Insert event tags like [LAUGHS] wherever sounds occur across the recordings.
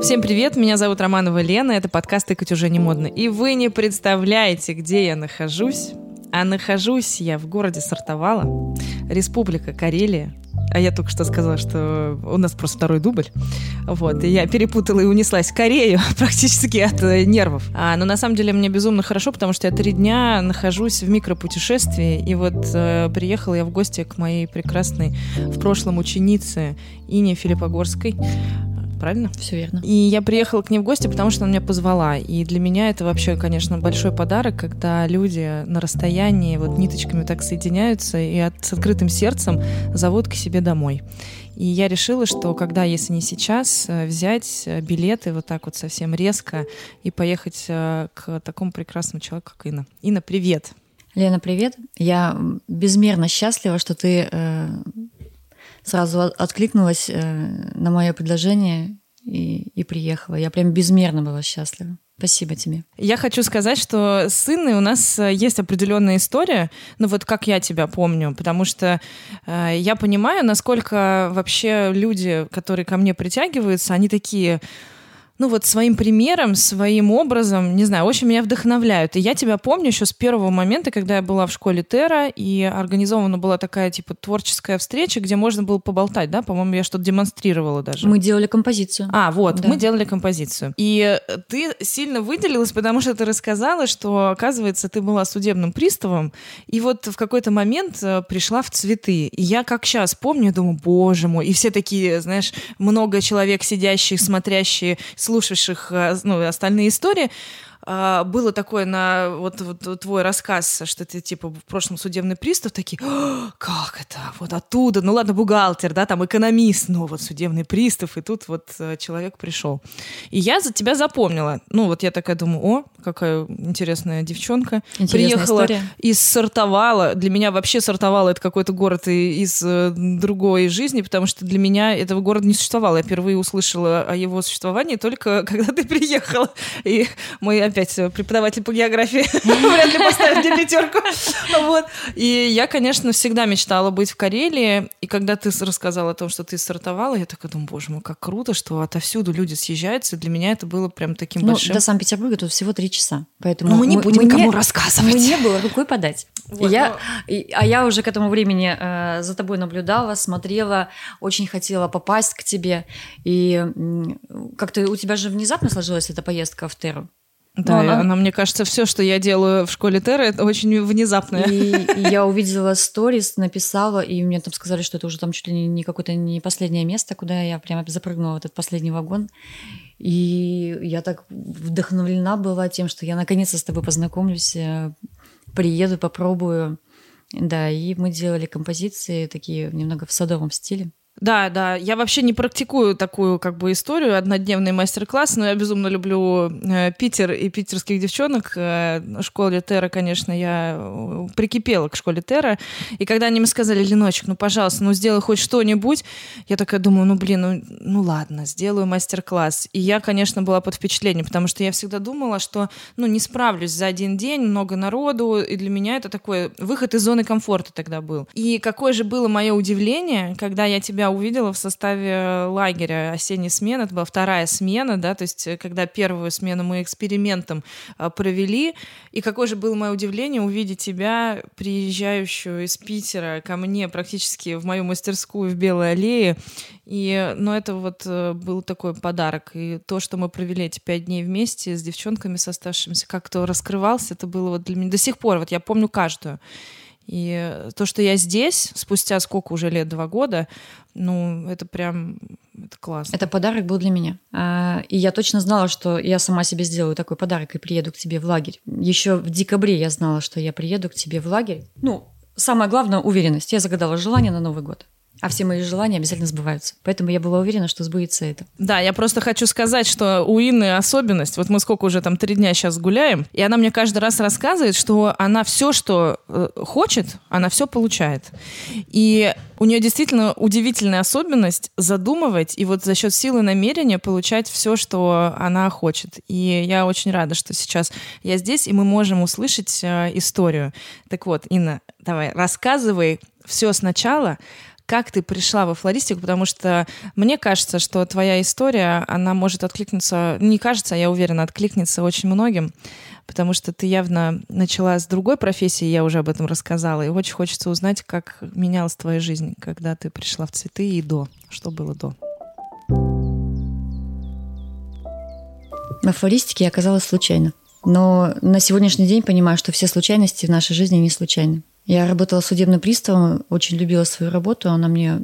Всем привет, меня зовут Романова Лена, это подкаст «Тыкать уже не модно». И вы не представляете, где я нахожусь. А нахожусь я в городе Сартовала, Республика Карелия. А я только что сказала, что у нас просто второй дубль. Вот, и я перепутала и унеслась в Корею [LAUGHS] практически от э, нервов. А, но на самом деле мне безумно хорошо, потому что я три дня нахожусь в микропутешествии. И вот э, приехала я в гости к моей прекрасной в прошлом ученице Ине Филиппогорской правильно? Все верно. И я приехала к ней в гости, потому что она меня позвала. И для меня это вообще, конечно, большой подарок, когда люди на расстоянии вот ниточками так соединяются и от, с открытым сердцем зовут к себе домой. И я решила, что когда, если не сейчас, э, взять э, билеты вот так вот совсем резко и поехать э, к такому прекрасному человеку, как Инна. Инна, привет! Лена, привет. Я безмерно счастлива, что ты сразу откликнулась э, на мое предложение и, и приехала. Я прям безмерно была счастлива. Спасибо тебе. Я хочу сказать, что с Инной у нас э, есть определенная история, ну вот как я тебя помню, потому что э, я понимаю, насколько вообще люди, которые ко мне притягиваются, они такие ну вот своим примером, своим образом, не знаю, очень меня вдохновляют. И я тебя помню еще с первого момента, когда я была в школе Тера, и организована была такая типа творческая встреча, где можно было поболтать, да, по-моему, я что-то демонстрировала даже. Мы делали композицию. А, вот, да. мы делали композицию. И ты сильно выделилась, потому что ты рассказала, что, оказывается, ты была судебным приставом, и вот в какой-то момент э, пришла в цветы. И я как сейчас помню, думаю, боже мой, и все такие, знаешь, много человек сидящих, смотрящие, слушавших э, ну, остальные истории, а, было такое на вот, вот твой рассказ, что ты типа в прошлом судебный пристав, такие, как это, вот оттуда, ну ладно, бухгалтер, да, там экономист, но вот судебный пристав, и тут вот э, человек пришел. И я за тебя запомнила. Ну вот я такая думаю, о, какая интересная девчонка. Интересная Приехала история. из Сортовала. Для меня вообще Сортовала это какой-то город из э, другой жизни, потому что для меня этого города не существовало. Я впервые услышала о его существовании только [LAUGHS] когда ты приехала. И мы опять опять э, преподаватель по географии [LAUGHS] вряд ли поставит мне пятерку. Вот. И я, конечно, всегда мечтала быть в Карелии. И когда ты рассказала о том, что ты стартовала, я такая думаю, боже мой, как круто, что отовсюду люди съезжаются. Для меня это было прям таким ну, большим... До Санкт-Петербурга тут всего три часа. Поэтому Но мы не мы, будем мы никому не, рассказывать. Мне было рукой подать. Вот, я, но... и, а я уже к этому времени э, за тобой наблюдала, смотрела, очень хотела попасть к тебе. И как-то у тебя же внезапно сложилась эта поездка в Теру. Да, она... она, мне кажется, все, что я делаю в школе Терра, это очень внезапное. И, и я [LAUGHS] увидела сторис, написала, и мне там сказали, что это уже там чуть ли не какое-то не последнее место, куда я прямо запрыгнула в этот последний вагон. И я так вдохновлена была тем, что я наконец-то с тобой познакомлюсь, э, приеду, попробую. Да, и мы делали композиции такие немного в садовом стиле. Да, да. Я вообще не практикую такую как бы историю, однодневный мастер-класс, но я безумно люблю э, Питер и питерских девчонок. Э, школе Терра, конечно, я э, прикипела к школе Терра. И когда они мне сказали, Леночек, ну, пожалуйста, ну, сделай хоть что-нибудь, я такая думаю, ну, блин, ну, ну ладно, сделаю мастер-класс. И я, конечно, была под впечатлением, потому что я всегда думала, что, ну, не справлюсь за один день, много народу, и для меня это такой выход из зоны комфорта тогда был. И какое же было мое удивление, когда я тебя увидела в составе лагеря осенней смены. Это была вторая смена, да, то есть э, когда первую смену мы экспериментом а, провели. И какое же было мое удивление увидеть тебя, приезжающую из Питера ко мне практически в мою мастерскую в Белой аллее. И, ну, это вот э, был такой подарок. И то, что мы провели эти пять дней вместе с девчонками, с оставшимися, как-то раскрывался, это было вот для меня до сих пор, вот я помню каждую. И то, что я здесь, спустя сколько уже лет, два года, ну, это прям это классно. Это подарок был для меня. А, и я точно знала, что я сама себе сделаю такой подарок и приеду к тебе в лагерь. Еще в декабре я знала, что я приеду к тебе в лагерь. Ну, самое главное – уверенность. Я загадала желание на Новый год. А все мои желания обязательно сбываются. Поэтому я была уверена, что сбудется это. Да, я просто хочу сказать, что у Инны особенность. Вот мы сколько уже там три дня сейчас гуляем, и она мне каждый раз рассказывает, что она все, что э, хочет, она все получает. И у нее действительно удивительная особенность задумывать и вот за счет силы намерения получать все, что она хочет. И я очень рада, что сейчас я здесь, и мы можем услышать э, историю. Так вот, Инна, давай, рассказывай все сначала, как ты пришла во флористику, потому что мне кажется, что твоя история, она может откликнуться, не кажется, а я уверена, откликнется очень многим, потому что ты явно начала с другой профессии, я уже об этом рассказала, и очень хочется узнать, как менялась твоя жизнь, когда ты пришла в цветы и до, что было до. На флористике я оказалась случайно. Но на сегодняшний день понимаю, что все случайности в нашей жизни не случайны. Я работала судебным приставом, очень любила свою работу, она мне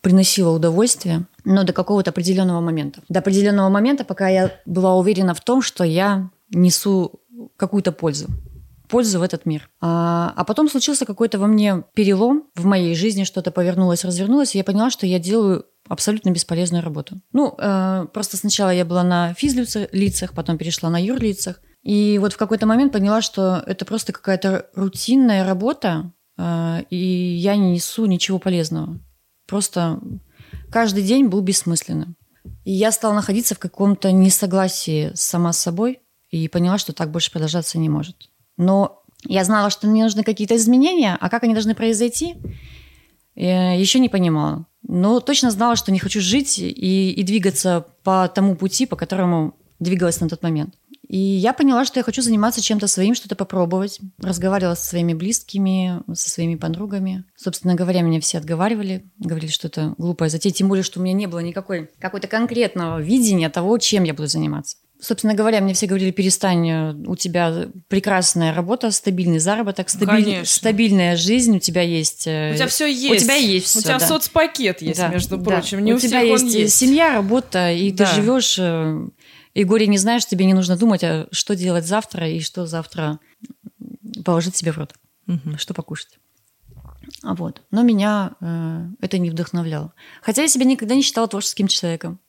приносила удовольствие, но до какого-то определенного момента. До определенного момента, пока я была уверена в том, что я несу какую-то пользу пользу в этот мир. А, а потом случился какой-то во мне перелом в моей жизни, что-то повернулось, развернулось, и я поняла, что я делаю абсолютно бесполезную работу. Ну, э, просто сначала я была на физлицах, потом перешла на юрлицах. И вот в какой-то момент поняла, что это просто какая-то рутинная работа, э, и я не несу ничего полезного. Просто каждый день был бессмысленным. И я стала находиться в каком-то несогласии сама с собой и поняла, что так больше продолжаться не может. Но я знала, что мне нужны какие-то изменения, а как они должны произойти, еще не понимала. Но точно знала, что не хочу жить и, и двигаться по тому пути, по которому двигалась на тот момент. И я поняла, что я хочу заниматься чем-то своим, что-то попробовать. Разговаривала со своими близкими, со своими подругами. Собственно говоря, меня все отговаривали, говорили, что это глупая затея, тем более, что у меня не было никакой какой-то конкретного видения того, чем я буду заниматься. Собственно говоря, мне все говорили, перестань, э, у тебя прекрасная работа, стабильный заработок, стабиль... стабильная жизнь, у тебя есть... Э, у тебя все есть. У тебя есть все, У тебя да. соцпакет есть, да, между прочим. Да. Не у, у тебя есть, есть семья, работа, и да. ты живешь, э, и горе не знаешь, тебе не нужно думать, а что делать завтра и что завтра положить себе в рот, угу. что покушать. Вот. Но меня э, это не вдохновляло. Хотя я себя никогда не считала творческим человеком.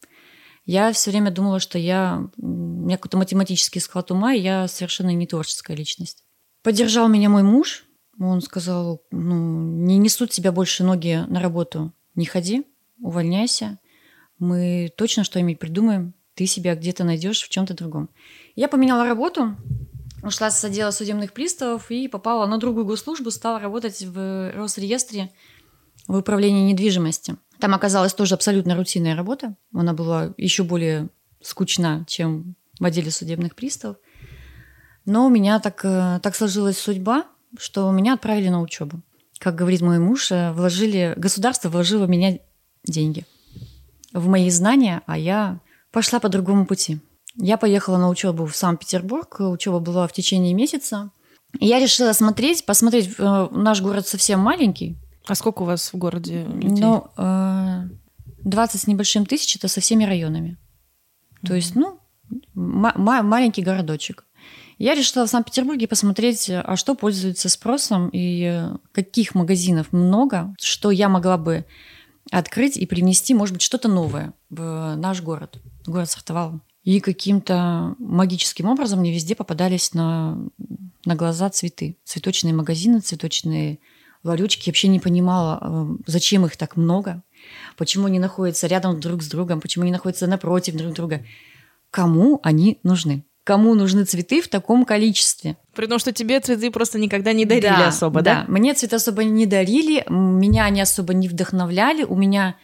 Я все время думала, что я... У меня какой-то математический склад ума, и я совершенно не творческая личность. Поддержал меня мой муж. Он сказал, ну, не несут тебя больше ноги на работу. Не ходи, увольняйся. Мы точно что-нибудь придумаем. Ты себя где-то найдешь в чем-то другом. Я поменяла работу, ушла с отдела судебных приставов и попала на другую госслужбу, стала работать в Росреестре в управлении недвижимости. Там оказалась тоже абсолютно рутинная работа. Она была еще более скучна, чем в отделе судебных приставов. Но у меня так, э, так сложилась судьба, что меня отправили на учебу. Как говорит мой муж, э, вложили, государство вложило в меня деньги, в мои знания, а я пошла по другому пути. Я поехала на учебу в Санкт-Петербург. Учеба была в течение месяца. И я решила смотреть, посмотреть. Э, наш город совсем маленький, а сколько у вас в городе людей? Ну, 20 э, с небольшим тысяч это со всеми районами. То mm-hmm. есть, ну, маленький городочек. Я решила в Санкт-Петербурге посмотреть, а что пользуется спросом и каких магазинов много, что я могла бы открыть и принести, может быть, что-то новое в наш город, город Сартовал. И каким-то магическим образом мне везде попадались на, на глаза цветы. Цветочные магазины, цветочные ларючки. Я вообще не понимала, э, зачем их так много, почему они находятся рядом друг с другом, почему они находятся напротив друг друга. Кому они нужны? Кому нужны цветы в таком количестве? При том, что тебе цветы просто никогда не дарили да, особо, да? Да, мне цветы особо не дарили, меня они особо не вдохновляли. У меня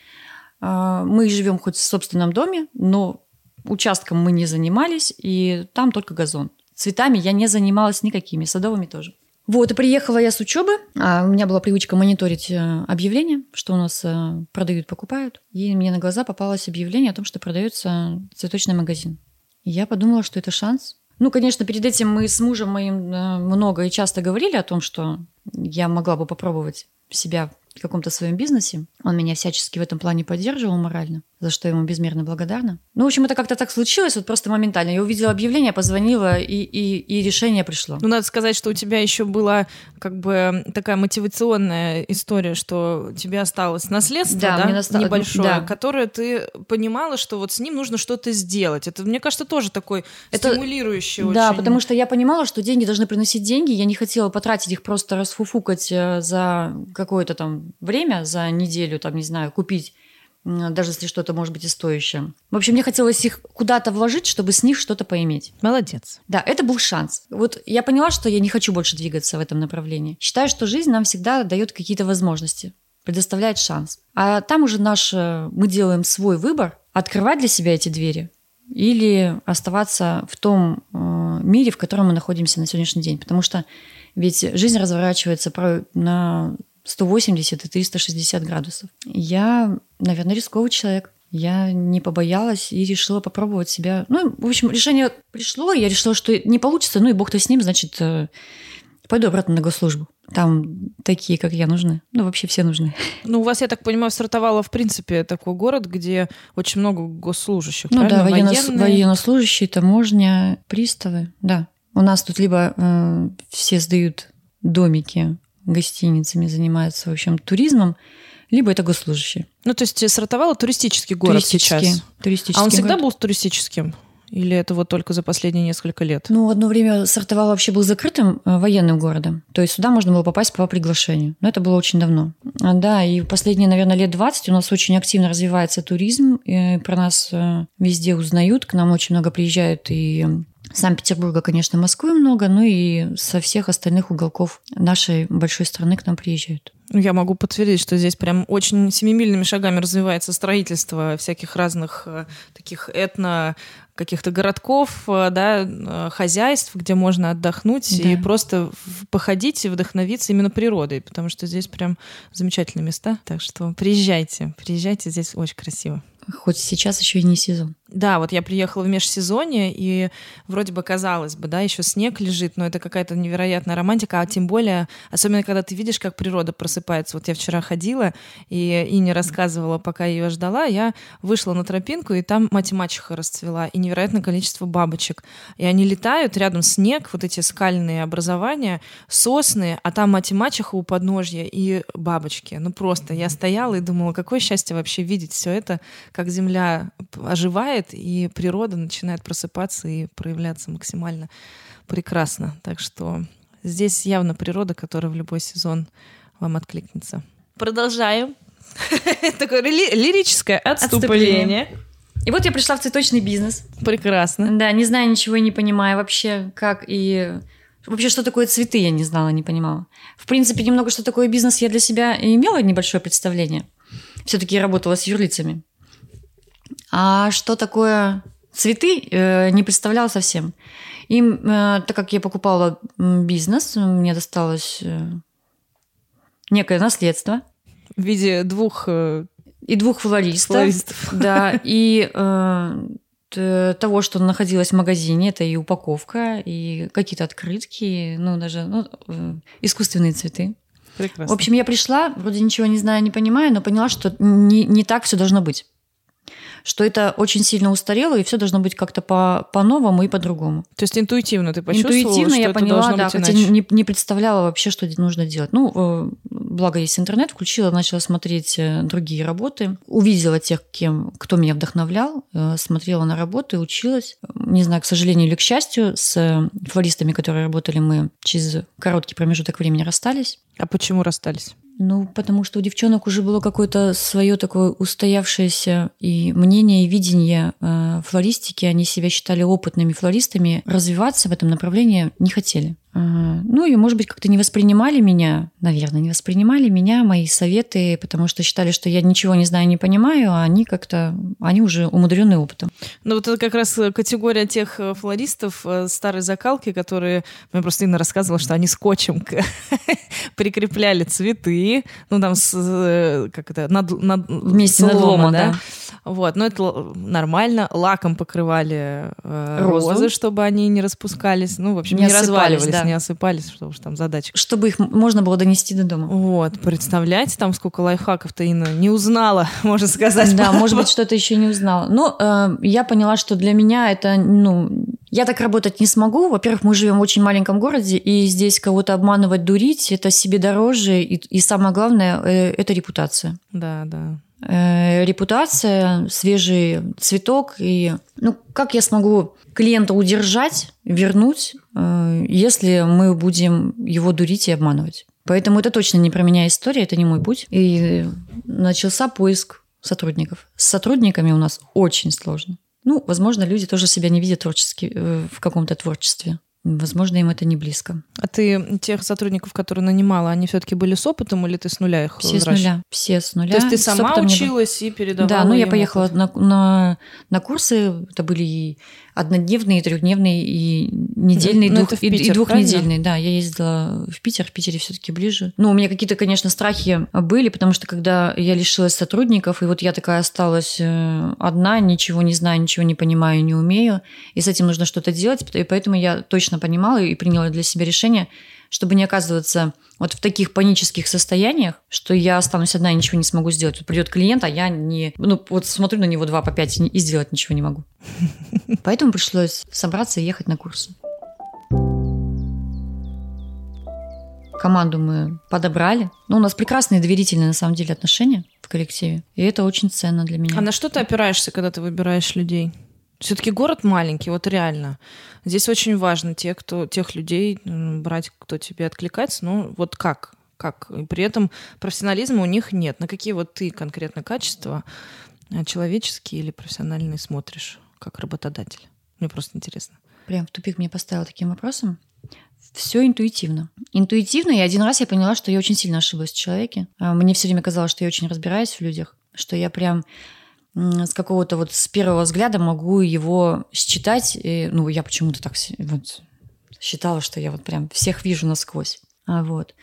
э, мы живем хоть в собственном доме, но участком мы не занимались, и там только газон. Цветами я не занималась никакими, садовыми тоже. Вот, и приехала я с учебы. А у меня была привычка мониторить э, объявления, что у нас э, продают, покупают. И мне на глаза попалось объявление о том, что продается цветочный магазин. Я подумала, что это шанс. Ну, конечно, перед этим мы с мужем моим э, много и часто говорили о том, что я могла бы попробовать себя в каком-то своем бизнесе. Он меня всячески в этом плане поддерживал морально, за что ему безмерно благодарна. Ну, в общем, это как-то так случилось, вот просто моментально. Я увидела объявление, позвонила, и, и, и решение пришло. Ну, надо сказать, что у тебя еще была как бы такая мотивационная история, что тебе осталось наследство, да, да? Наста... небольшое, да. которое ты понимала, что вот с ним нужно что-то сделать. Это, мне кажется, тоже такой это... стимулирующий Да, очень. потому что я понимала, что деньги должны приносить деньги. Я не хотела потратить их просто расфуфукать э, за какое-то там время за неделю, там, не знаю, купить даже если что-то может быть и стоящее. В общем, мне хотелось их куда-то вложить, чтобы с них что-то поиметь. Молодец. Да, это был шанс. Вот я поняла, что я не хочу больше двигаться в этом направлении. Считаю, что жизнь нам всегда дает какие-то возможности. предоставляет шанс. А там уже наш, э, мы делаем свой выбор, открывать для себя эти двери или оставаться в том э, мире, в котором мы находимся на сегодняшний день. Потому что ведь жизнь разворачивается на 180 и 360 градусов. Я, наверное, рисковый человек. Я не побоялась и решила попробовать себя. Ну, в общем, решение пришло, я решила, что не получится, ну и бог-то с ним, значит, э, пойду обратно на госслужбу. Там такие, как я, нужны. Ну, вообще все нужны. [LAUGHS] Ну, у вас, я так понимаю, стартовало, в принципе, такой город, где очень много госслужащих, Ну да, военно- Военные. военнослужащие, таможня, приставы, да. У нас тут либо э, все сдают домики гостиницами, занимаются, в общем, туризмом, либо это госслужащие. Ну, то есть стартовало туристический город Туристический- сейчас. туристический А он всегда город. был туристическим? Или это вот только за последние несколько лет? Ну, одно время Сартовал вообще был закрытым э, военным городом. То есть сюда можно было попасть по приглашению. Но это было очень давно. А, Да, и последние, наверное, лет 20 у нас очень активно развивается туризм. И про нас э, везде узнают. К нам очень много приезжают и Санкт-Петербурга, конечно, Москвы много, но и со всех остальных уголков нашей большой страны к нам приезжают. Ну, я могу подтвердить, что здесь прям очень семимильными шагами развивается строительство всяких разных э, таких этно каких-то городков, э, да, э, хозяйств, где можно отдохнуть и Да. просто в- походить и вдохновиться именно природой, потому что здесь прям замечательные места. Так что приезжайте, приезжайте, здесь очень красиво. Хоть сейчас еще и не сезон. Да, вот я приехала в межсезонье, и вроде бы казалось бы, да, еще снег лежит, но это какая-то невероятная романтика, а тем более, особенно когда ты видишь, как природа просыпается. Вот я вчера ходила и, и не рассказывала, пока ее ждала, я вышла на тропинку, и там мать и мачеха расцвела, и невероятное количество бабочек. И они летают, рядом снег, вот эти скальные образования, сосны, а там мать и мачеха у подножья и бабочки. Ну просто я стояла и думала, какое счастье вообще видеть все это, как земля оживает, и природа начинает просыпаться и проявляться максимально прекрасно. Так что здесь явно природа, которая в любой сезон вам откликнется. Продолжаем. [LAUGHS] Такое ли- лирическое отступление. И вот я пришла в цветочный бизнес. Прекрасно. Да, не знаю ничего и не понимаю вообще, как и... Вообще, что такое цветы, я не знала, не понимала. В принципе, немного, что такое бизнес, я для себя имела небольшое представление. Все-таки я работала с юрлицами. А что такое цветы, э, не представляла совсем. И э, так как я покупала бизнес, мне досталось э, некое наследство В виде двух э, и двух флористов. флористов. Да, и э, того, что находилось в магазине, это и упаковка, и какие-то открытки, ну, даже ну, э, искусственные цветы. Прекрасно. В общем, я пришла, вроде ничего не знаю, не понимаю, но поняла, что не, не так все должно быть. Что это очень сильно устарело, и все должно быть как-то по- по-новому и по-другому. То есть интуитивно ты почувствовала, Интуитивно что я это поняла, да, хотя не, не представляла вообще, что нужно делать. Ну, э, благо есть интернет, включила, начала смотреть э, другие работы, увидела тех, кем, кто меня вдохновлял, э, смотрела на работы, училась. Не знаю, к сожалению или к счастью, с флористами, которые работали, мы через короткий промежуток времени расстались. А почему расстались? Ну, потому что у девчонок уже было какое-то свое такое устоявшееся и мнение, и видение э, флористики. Они себя считали опытными флористами. Развиваться в этом направлении не хотели. Ну и, может быть, как-то не воспринимали меня, наверное, не воспринимали меня, мои советы, потому что считали, что я ничего не знаю, не понимаю, а они как-то, они уже умудренные опытом. Ну, вот это как раз э, категория тех э, флористов э, старой закалки, которые... Мне просто Инна рассказывала, что они скотчем [LAUGHS] прикрепляли цветы, ну, там, с, как это, над, над- Вместе слома, надлома, да? да. Вот, но это л- нормально. Лаком покрывали Розу. розы, чтобы они не распускались. Ну, в общем, не, Не разваливались, да. Не осыпались, что уж там задачка. Чтобы их можно было донести до дома. Вот, представляете, там сколько лайфхаков-то Инна не узнала, [LAUGHS] можно сказать. Да, может быть, что-то еще не узнала. Но э, я поняла, что для меня это, ну, я так работать не смогу. Во-первых, мы живем в очень маленьком городе, и здесь кого-то обманывать, дурить, это себе дороже, и, и самое главное, э, это репутация. Да, да. Э, репутация, свежий цветок, и, ну, как я смогу клиента удержать, вернуть, э, если мы будем его дурить и обманывать. Поэтому это точно не про меня история, это не мой путь. И начался поиск сотрудников. С сотрудниками у нас очень сложно. Ну, возможно, люди тоже себя не видят творчески, э, в каком-то творчестве. Возможно, им это не близко. А ты тех сотрудников, которые нанимала, они все-таки были с опытом или ты с нуля их Все с нуля. Все с нуля. То есть ты сама училась и передавала Да, ну я поехала опыт? на, на, на курсы, это были и однодневные, и трехдневные, и недельные, Ну, двух- это в и, и Питер, двухнедельные. Да, я ездила в Питер, в Питере все-таки ближе. Ну, у меня какие-то, конечно, страхи были, потому что когда я лишилась сотрудников, и вот я такая осталась э, одна, ничего не знаю, ничего не понимаю, не умею, и с этим нужно что-то делать, и поэтому я точно понимала и приняла для себя решение, чтобы не оказываться вот в таких панических состояниях, что я останусь одна и ничего не смогу сделать. Вот придет клиент, а я не... Ну, вот смотрю на него два по пять и сделать ничего не могу. [LAUGHS] Поэтому пришлось собраться и ехать на курсы. Команду мы подобрали. Ну, у нас прекрасные доверительные, на самом деле, отношения в коллективе. И это очень ценно для меня. А на что ты опираешься, когда ты выбираешь людей? Все-таки город маленький, вот реально. Здесь очень важно те, кто, тех людей брать, кто тебе откликается. Ну, вот как? Как? И при этом профессионализма у них нет. На какие вот ты конкретно качества, э, человеческие или профессиональные, смотришь как работодатель? Мне просто интересно. Прям в тупик меня поставил таким вопросом. Все интуитивно. Интуитивно, и один раз я поняла, что я очень сильно ошиблась в человеке. А, Мне все время казалось, что я очень разбираюсь в людях, что я прям с какого-то вот с первого взгляда могу его считать. И, ну, я почему-то так вот считала, что я вот прям всех вижу насквозь. А, вот.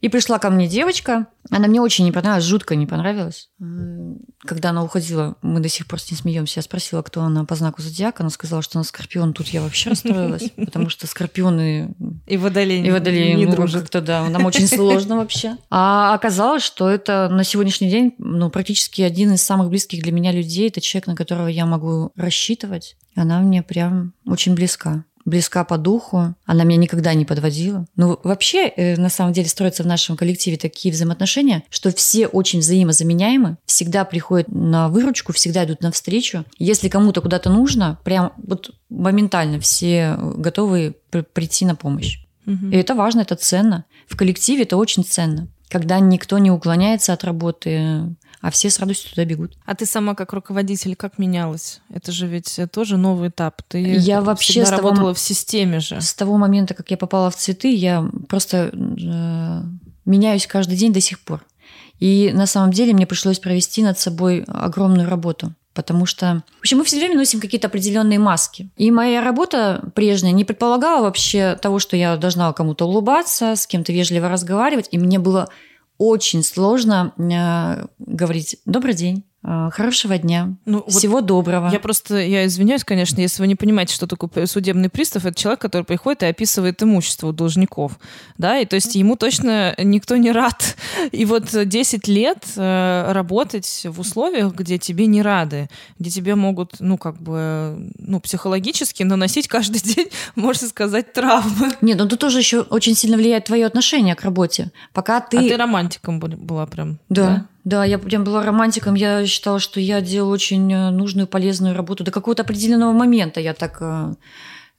И пришла ко мне девочка, она мне очень не понравилась, жутко не понравилась. М, Когда она уходила, мы до сих пор с ней смеемся. Я спросила, кто она по знаку зодиака. Она сказала, что она скорпион. Тут я вообще расстроилась, [LAUGHS] потому что скорпионы И водолей, и водолей, не ну, дружат. как-то да, нам очень сложно вообще. А оказалось, что это на сегодняшний день ну, практически один из самых близких для меня людей. Это человек, на которого я могу рассчитывать. Она мне прям очень близка близка по духу, она меня никогда не подводила. Ну, вообще, э, на самом деле, строятся в нашем коллективе такие взаимоотношения, что все очень взаимозаменяемы, всегда приходят на выручку, всегда идут навстречу. Если кому-то куда-то нужно, прям вот моментально все готовы пр- прийти на помощь. Мгм. И это важно, это ценно. В коллективе это очень ценно. Когда никто не уклоняется от работы, а все с радостью туда бегут. А ты сама как руководитель как менялась? Это же ведь э, тоже новый этап. Ты Я вообще с того работала в системе же. С того момента, как я попала в цветы, я просто э, меняюсь каждый день до сих пор. И на самом деле мне пришлось провести над собой огромную работу. Потому что, в общем, мы все время носим какие-то определенные маски. И моя работа прежняя не предполагала вообще того, что я должна кому-то улыбаться, с кем-то вежливо разговаривать. И мне было очень сложно э, говорить «добрый день», «хорошего дня», Ну, вот «всего доброго». Я просто, я извиняюсь, конечно, если вы не понимаете, что такое судебный пристав, это человек, который приходит и описывает имущество у должников, да, и то есть ему точно никто не рад. И вот 10 лет э, работать в условиях, где тебе не рады, где тебе могут, ну, как бы, ну, психологически наносить каждый [LAUGHS] день, можно сказать, травмы. Нет, ну тут тоже еще очень сильно влияет твое отношение к работе. Пока ты... А ты романтиком была прям. Да, да, я прям была романтиком. Я считала, что я делала очень э, нужную, полезную работу. До какого-то определенного момента я так э,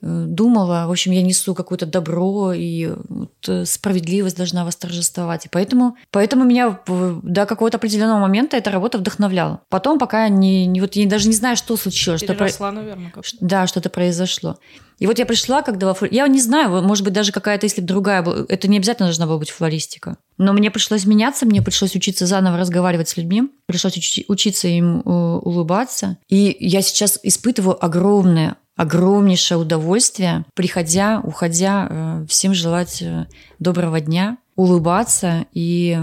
думала. В общем, я несу какое-то добро, и вот, э, справедливость должна восторжествовать. И поэтому, поэтому меня до какого-то определенного момента эта работа вдохновляла. Потом, пока не, не вот я даже не знаю, что случилось, что Переросла, наверное, как Ш- Да, что-то произошло. И вот я пришла, когда во флор- Я не знаю, может быть, даже какая-то, если бы другая была... Это не обязательно должна была быть флористика. Но мне пришлось меняться, мне пришлось учиться заново разговаривать с людьми, пришлось учи- учиться им э, улыбаться. И я сейчас испытываю огромное, огромнейшее удовольствие, приходя, уходя, э, всем желать э, доброго дня, улыбаться и...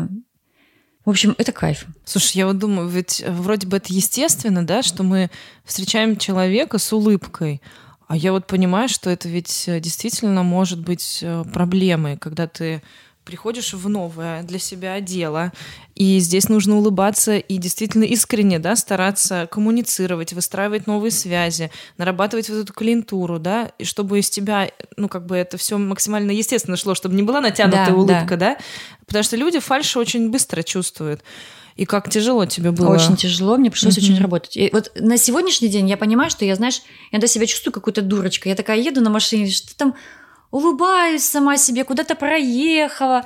В общем, это кайф. Слушай, я вот думаю, ведь вроде бы это естественно, да, что мы встречаем человека с улыбкой. А я вот понимаю, что это ведь э, действительно может быть проблемой, когда ты приходишь в новое для себя дело, и здесь нужно улыбаться и действительно искренне, да, стараться коммуницировать, выстраивать новые связи, нарабатывать вот эту клиентуру, да, и чтобы из тебя, ну, как бы это все максимально естественно шло, чтобы не была натянутая Да, улыбка, да, потому что люди фальши очень быстро чувствуют. И как тяжело тебе было. Очень тяжело, мне пришлось Мгм. очень работать. И вот на сегодняшний день я понимаю, что я, знаешь, я до себя чувствую какой-то дурочкой. Я такая еду на машине, что там улыбаюсь сама себе, куда-то проехала.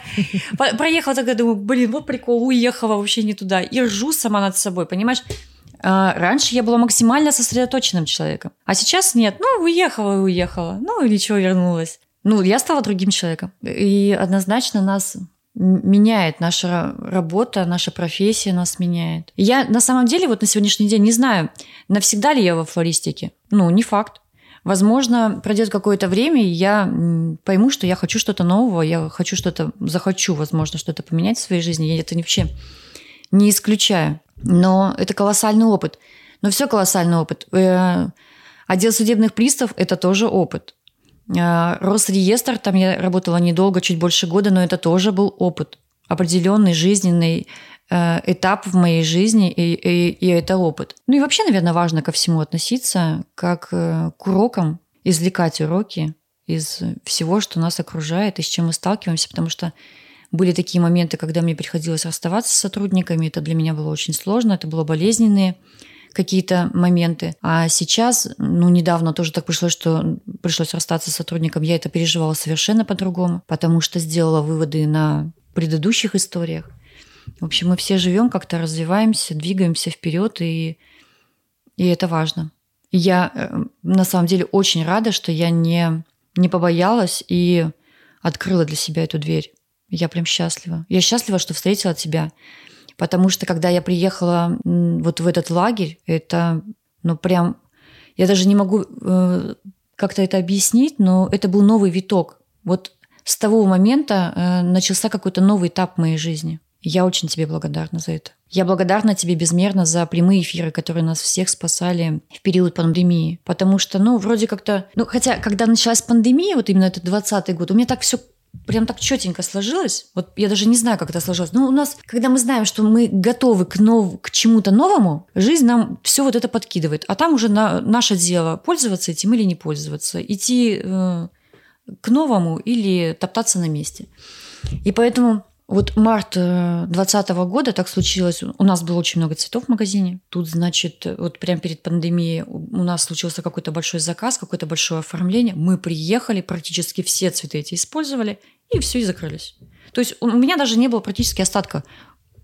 Проехала тогда, думаю, блин, вот прикол, уехала вообще не туда. И ржу сама над собой, понимаешь? А, Раньше я была максимально сосредоточенным человеком. А сейчас нет. Ну, уехала и уехала. Ну, или чего вернулась. Ну, я стала другим человеком. И однозначно нас меняет наша работа, наша профессия нас меняет. Я на самом деле вот на сегодняшний день не знаю, навсегда ли я во флористике. Ну, не факт. Возможно, пройдет какое-то время, и я пойму, что я хочу что-то нового, я хочу что-то, захочу, возможно, что-то поменять в своей жизни. Я это вообще не исключаю. Но это колоссальный опыт. Но все колоссальный опыт. Э, отдел судебных приставов – это тоже опыт. Э, Росреестр, там я работала недолго, чуть больше года, но это тоже был опыт. Определенный жизненный э, этап в моей жизни, и, и, и это опыт. Ну и вообще, наверное, важно ко всему относиться как к урокам, извлекать уроки из всего, что нас окружает и с чем мы сталкиваемся, потому что были такие моменты, когда мне приходилось расставаться с сотрудниками. Это для меня было очень сложно, это было болезненные какие-то моменты. А сейчас, ну, недавно тоже так пришлось, что пришлось расстаться с сотрудником. Я это переживала совершенно по-другому, потому что сделала выводы на предыдущих историях. В общем, мы все живем, как-то развиваемся, двигаемся вперед, и, и это важно. Я э, на самом деле очень рада, что я не, не побоялась и открыла для себя эту дверь. Я прям счастлива. Я счастлива, что встретила тебя. Потому что когда я приехала вот в этот лагерь, это, ну, прям... Я даже не могу э, как-то это объяснить, но это был новый виток. Вот с того момента э, начался какой-то новый этап моей жизни. Я очень тебе благодарна за это. Я благодарна тебе безмерно за прямые эфиры, которые нас всех спасали в период пандемии. Потому что, ну, вроде как-то... Ну, хотя, когда началась пандемия, вот именно этот 20 год, у меня так все прям так четенько сложилось. Вот я даже не знаю, как это сложилось. Но у нас, когда мы знаем, что мы готовы к, нов... к чему-то новому, жизнь нам все вот это подкидывает. А там уже на... наше дело пользоваться этим или не пользоваться. Идти э, к новому или топтаться на месте. И поэтому вот март 2020 э, года так случилось. У нас было очень много цветов в магазине. Тут, значит, вот прямо перед пандемией у нас случился какой-то большой заказ, какое-то большое оформление. Мы приехали, практически все цветы эти использовали, и все, и закрылись. То есть у меня даже не было практически остатка.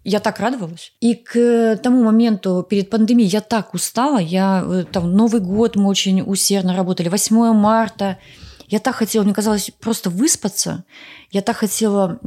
Я так радовалась. И к тому моменту перед пандемией я так устала. Я э, там Новый год мы очень усердно работали. 8 марта я так хотела, мне казалось, просто выспаться. Я так хотела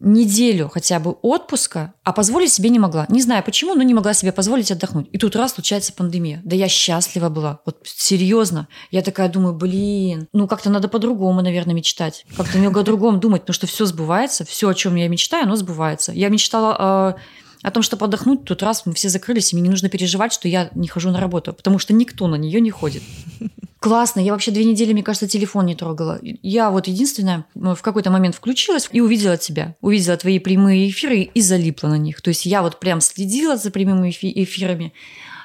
неделю хотя бы отпуска, а позволить себе не могла. Не знаю почему, но не могла себе позволить отдохнуть. И тут раз случается пандемия. Да я счастлива была. Вот серьезно. Я такая думаю, блин, ну как-то надо по-другому, наверное, мечтать. Как-то немного по-другому думать, потому что все сбывается. Все, о чем я мечтаю, оно сбывается. Я мечтала э, о том, чтобы отдохнуть, тут раз мы все закрылись, и мне не нужно переживать, что я не хожу на работу, потому что никто на нее не ходит. [LAUGHS] Классно. Я вообще две недели, мне кажется, телефон не трогала. Я вот единственное в какой-то момент включилась и увидела тебя. Увидела твои прямые эфиры и залипла на них. То есть я вот прям следила за прямыми эфирами.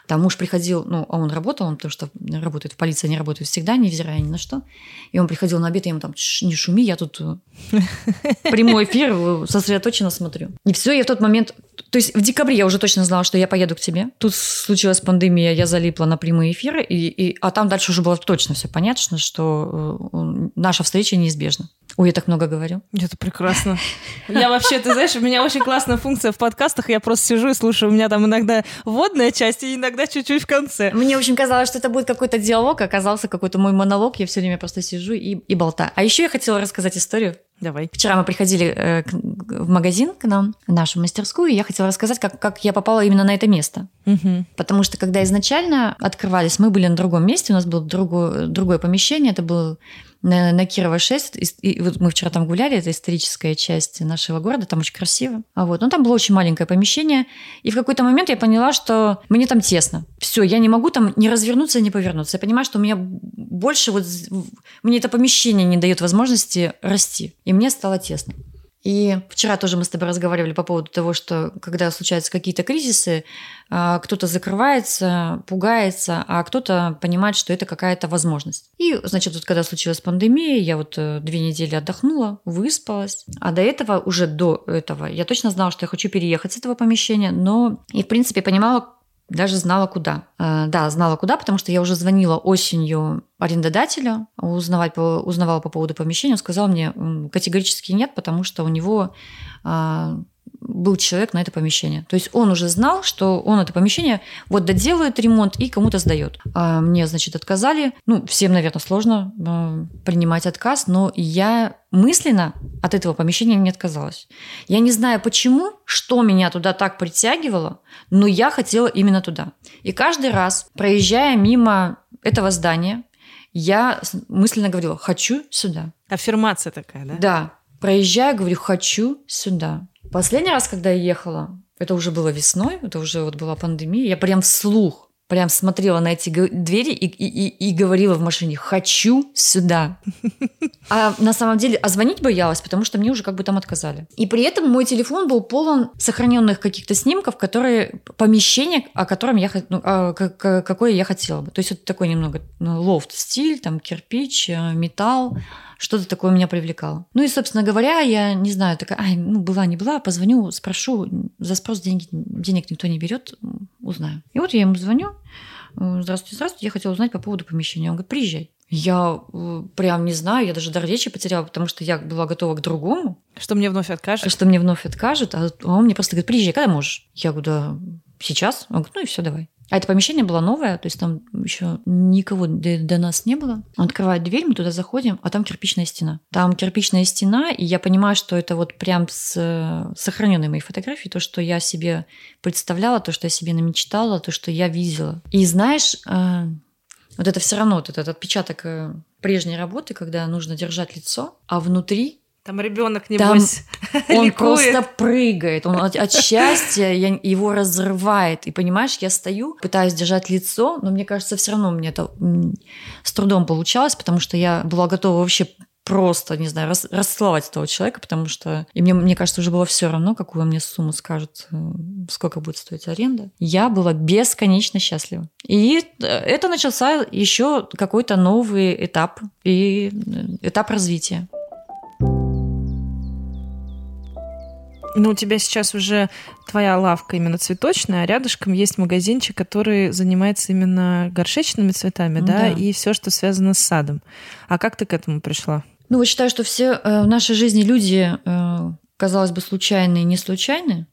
Там муж приходил, ну, а он работал, он потому что работает в полиции, они работают всегда, невзирая ни на что. И он приходил на обед, и я ему там, не шуми, я тут э, [LAUGHS] прямой эфир э, сосредоточенно смотрю. И все, я в тот момент... То есть в декабре я уже точно знала, что я поеду к тебе. Тут случилась пандемия, я залипла на прямые эфиры, и, и, а там дальше уже было точно все понятно, что э, наша встреча неизбежна. Ой, я так много говорю. Это прекрасно. Я вообще, ты знаешь, у меня очень классная функция в подкастах. Я просто сижу и слушаю. У меня там иногда вводная часть и иногда чуть-чуть в конце. Мне очень казалось, что это будет какой-то диалог, оказался какой-то мой монолог. Я все время просто сижу и, и болтаю. А еще я хотела рассказать историю. Давай. Вчера мы приходили э, к, в магазин к нам, в нашу мастерскую, и я хотела рассказать, как, как я попала именно на это место. Угу. Потому что когда изначально открывались, мы были на другом месте, у нас было другое, другое помещение, это был на, на Кирова 6. И, и вот мы вчера там гуляли, это историческая часть нашего города, там очень красиво. А вот, ну там было очень маленькое помещение. И в какой-то момент я поняла, что мне там тесно. Все, я не могу там не развернуться, не повернуться. Я понимаю, что у меня больше вот... Мне это помещение не дает возможности расти. И мне стало тесно. И вчера тоже мы с тобой разговаривали по поводу того, что когда случаются какие-то кризисы, а, кто-то закрывается, пугается, а кто-то понимает, что это какая-то возможность. И, значит, вот когда случилась пандемия, я вот э, две недели отдохнула, выспалась. А до этого, уже до этого, я точно знала, что я хочу переехать с этого помещения, но и, в принципе, понимала, даже знала куда. Э, да, знала куда, потому что я уже звонила осенью арендодателю, узнавать узнавала по поводу помещения, он сказал мне категорически нет, потому что у него а, был человек на это помещение. То есть он уже знал, что он это помещение вот доделает ремонт и кому-то сдает. А мне, значит, отказали. Ну, всем, наверное, сложно э, принимать отказ, но я мысленно от этого помещения не отказалась. Я не знаю почему, что меня туда так притягивало, но я хотела именно туда. И каждый раз, проезжая мимо этого здания, я мысленно говорила, хочу сюда. Аффирмация такая, да? Да. Проезжаю, говорю, хочу сюда. Последний раз, когда я ехала, это уже было весной, это уже вот была пандемия, я прям вслух прям смотрела на эти двери и, и, и, и говорила в машине «хочу сюда». А на самом деле, а звонить боялась, потому что мне уже как бы там отказали. И при этом мой телефон был полон сохраненных каких-то снимков, которые помещение, о котором я ну, а, какое я хотела бы. То есть это такой немного ну, лофт стиль, там кирпич, э, металл что-то такое меня привлекало. Ну и, собственно говоря, я не знаю, такая, ай, ну была, не была, позвоню, спрошу, за спрос деньги, денег никто не берет, узнаю. И вот я ему звоню, э, здравствуйте, здравствуйте, я хотела узнать по поводу помещения. Он говорит, приезжай. Я э, прям не знаю, я даже дар речи потеряла, потому что я была готова к другому. Что мне вновь откажут? Что мне вновь откажут, а он мне просто говорит, приезжай, когда можешь? Я говорю, да, сейчас. Он говорит, ну и все, давай. А это помещение было новое, то есть там еще никого до, до нас не было. Он открывает дверь, мы туда заходим, а там кирпичная стена. Там кирпичная стена, и я понимаю, что это вот прям с сохраненной моей фотографией, то, что я себе представляла, то, что я себе намечтала, то, что я видела. И знаешь, э, вот это все равно вот этот отпечаток э, прежней работы, когда нужно держать лицо, а внутри там ребенок, небось, [LAUGHS] Там он просто прыгает, он от, от счастья я, его разрывает. И понимаешь, я стою, пытаюсь держать лицо, но мне кажется, все равно мне это с трудом получалось, потому что я была готова вообще просто, не знаю, рас, расцеловать этого человека, потому что... И мне, мне кажется, уже было все равно, какую мне сумму скажут, э, сколько будет стоить аренда. Я была бесконечно счастлива. И это начался еще какой-то новый этап и э, этап развития. Ну, у тебя сейчас уже твоя лавка именно цветочная, а рядышком есть магазинчик, который занимается именно горшечными цветами, да, да, и все, что связано с садом. А как ты к этому пришла? Ну, вот считаю, что все э, в нашей жизни люди, э, казалось бы, случайные, не случайные.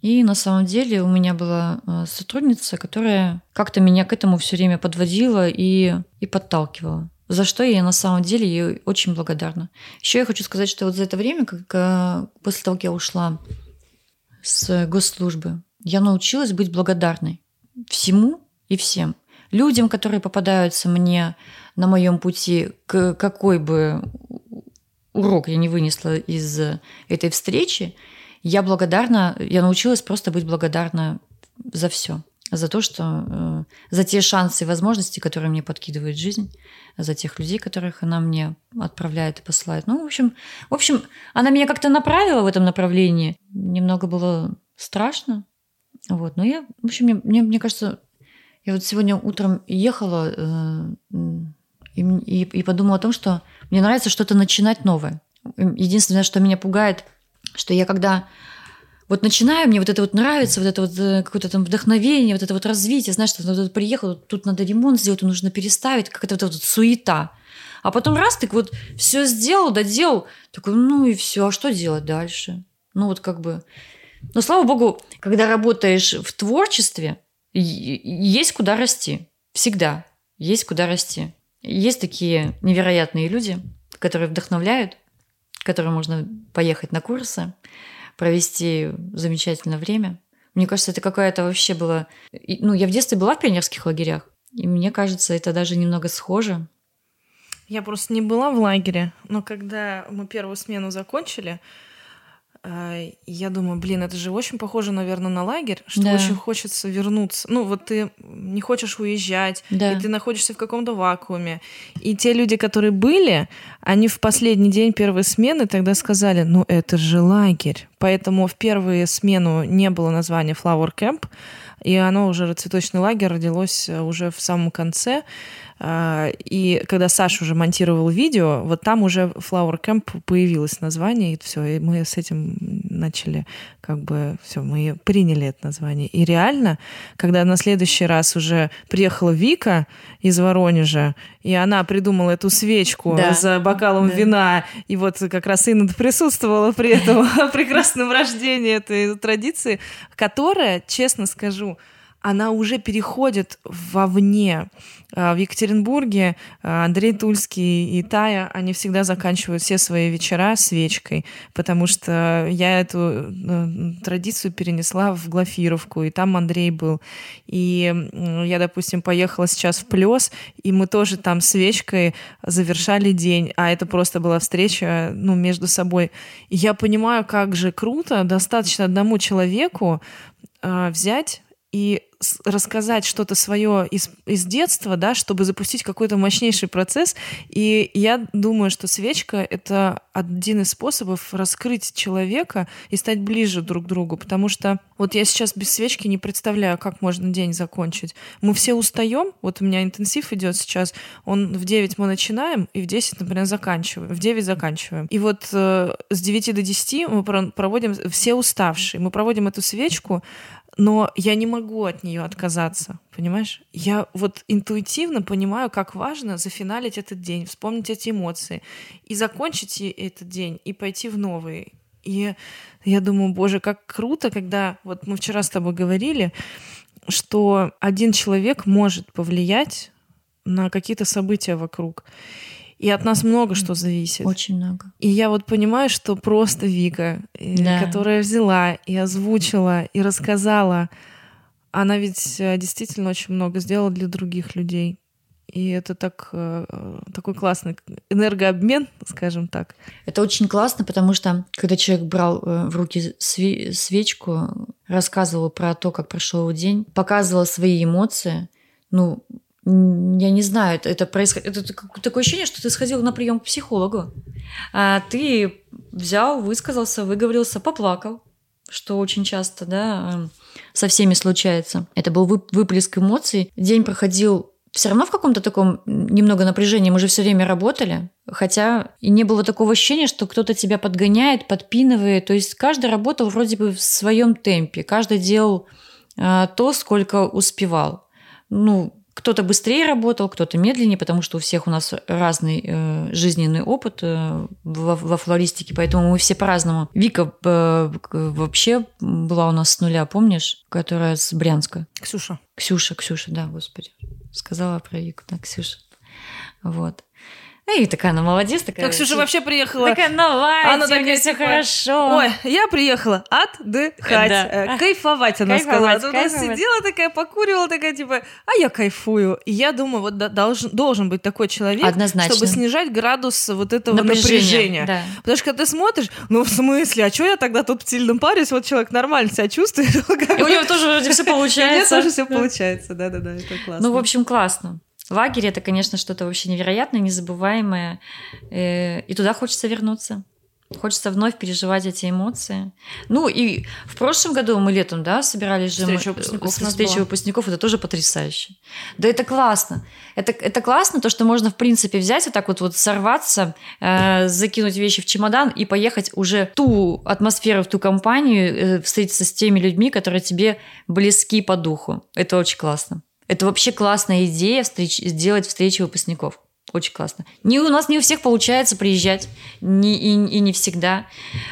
И на самом деле у меня была э, сотрудница, которая как-то меня к этому все время подводила и, и подталкивала за что я на самом деле ей очень благодарна. Еще я хочу сказать, что вот за это время, как, э, после того, как я ушла с госслужбы, я научилась быть благодарной всему и всем. Людям, которые попадаются мне на моем пути, к какой бы урок я не вынесла из этой встречи, я благодарна, я научилась просто быть благодарна за все за то, что э, за те шансы и возможности, которые мне подкидывает жизнь, за тех людей, которых она мне отправляет и посылает. Ну, в общем, в общем, она меня как-то направила в этом направлении. Немного было страшно, вот. Но я, в общем, мне, мне, кажется, я вот сегодня утром ехала э, и, и подумала о том, что мне нравится что-то начинать новое. Единственное, что меня пугает, что я когда вот начинаю, мне вот это вот нравится, вот это вот э, какое-то там вдохновение, вот это вот развитие, знаешь, что вот приехал, тут надо ремонт сделать, нужно переставить, как это вот, вот суета. А потом раз ты вот все сделал, доделал, такой, ну и все, а что делать дальше? Ну вот как бы... Но слава богу, когда работаешь в творчестве, есть куда расти. Всегда есть куда расти. Есть такие невероятные люди, которые вдохновляют, которым можно поехать на курсы, провести замечательное время. Мне кажется, это какая-то вообще была... Ну, я в детстве была в пионерских лагерях, и мне кажется, это даже немного схоже. Я просто не была в лагере, но когда мы первую смену закончили, я думаю, блин, это же очень похоже, наверное, на лагерь, что да. очень хочется вернуться. Ну, вот ты не хочешь уезжать, да. и ты находишься в каком-то вакууме. И те люди, которые были, они в последний день первой смены тогда сказали, ну, это же лагерь. Поэтому в первую смену не было названия Flower Camp, и оно уже, цветочный лагерь, родилось э, уже в самом конце. А, и когда Саша уже монтировал видео, вот там уже Flower Camp появилось название, и все, и мы с этим начали, как бы, все, мы приняли это название. И реально, когда на следующий раз уже приехала Вика из Воронежа, и она придумала эту свечку да. за бокалом да. вина, и вот как раз Инна присутствовала при этом [LAUGHS] прекрасном рождении этой традиции, которая, честно скажу, она уже переходит вовне. А, в Екатеринбурге а, Андрей Тульский и Тая, они всегда заканчивают все свои вечера свечкой, потому что я эту э, традицию перенесла в Глафировку, и там Андрей был. И я, допустим, поехала сейчас в Плес, и мы тоже там свечкой завершали день, а это просто была встреча ну, между собой. И я понимаю, как же круто достаточно одному человеку э, взять и рассказать что-то свое из, из детства, да, чтобы запустить какой-то мощнейший процесс. И я думаю, что свечка — это один из способов раскрыть человека и стать ближе друг к другу, потому что вот я сейчас без свечки не представляю, как можно день закончить. Мы все устаем, вот у меня интенсив идет сейчас, он в 9 мы начинаем, и в 10, например, заканчиваем, в 9 заканчиваем. И вот э, с 9 до 10 мы проводим, все уставшие, мы проводим эту свечку, но я не могу от нее отказаться, понимаешь? Я вот интуитивно понимаю, как важно зафиналить этот день, вспомнить эти эмоции и закончить этот день и пойти в новый. И я думаю, боже, как круто, когда вот мы вчера с тобой говорили, что один человек может повлиять на какие-то события вокруг. И от нас много что зависит. Очень много. И я вот понимаю, что просто Вика, э, да. которая взяла и озвучила, и рассказала, она ведь э, действительно очень много сделала для других людей. И это так, э, такой классный энергообмен, скажем так. Это очень классно, потому что когда человек брал в руки свечку, рассказывал про то, как прошел его день, показывал свои эмоции, ну, я не знаю, это, происходит. Это такое ощущение, что ты сходил на прием к психологу. А ты взял, высказался, выговорился, поплакал, что очень часто, да, со всеми случается. Это был выплеск эмоций. День проходил все равно в каком-то таком немного напряжении. Мы же все время работали. Хотя и не было такого ощущения, что кто-то тебя подгоняет, подпинывает. То есть каждый работал вроде бы в своем темпе. Каждый делал а, то, сколько успевал. Ну, кто-то быстрее работал, кто-то медленнее, потому что у всех у нас разный э, жизненный опыт э, во, во флористике, поэтому мы все по-разному. Вика э, вообще была у нас с нуля, помнишь, которая с Брянска? Ксюша. Ксюша, Ксюша, да, господи. Сказала про Вику, да, Ксюша. Вот. И такая она молодец, такая. Так Ксюша вообще приехала. Такая новая, она такая, все типа, хорошо. Ой, я приехала отдыхать, да. Э, кайфовать, она кайфовать, сказала. Кайфовать. Она сидела такая, покуривала такая, типа, а я кайфую. И я думаю, вот должен, должен быть такой человек, Однозначно. чтобы снижать градус вот этого напряжения. напряжения. Да. Потому что когда ты смотришь, ну в смысле, а что я тогда тут сильным парюсь? Вот человек нормально себя чувствует. [LAUGHS] И у него тоже вроде все получается. У него тоже все получается, да-да-да, это классно. Ну, в общем, классно. Лагерь это, конечно, что-то вообще невероятное, незабываемое. Э, и туда хочется вернуться. Хочется вновь переживать эти эмоции. Ну и в прошлом году мы летом, да, собирались же встреча выпускников. Встреча выпускников, это тоже потрясающе. Да это классно. Это, это классно, то, что можно, в принципе, взять вот так вот, вот сорваться, э, закинуть вещи в чемодан и поехать уже в ту атмосферу, в ту компанию, э, встретиться с теми людьми, которые тебе близки по духу. Это очень классно. Это вообще классная идея встреч, сделать встречи выпускников. Очень классно. Не, у нас не у всех получается приезжать, не, и, и не всегда.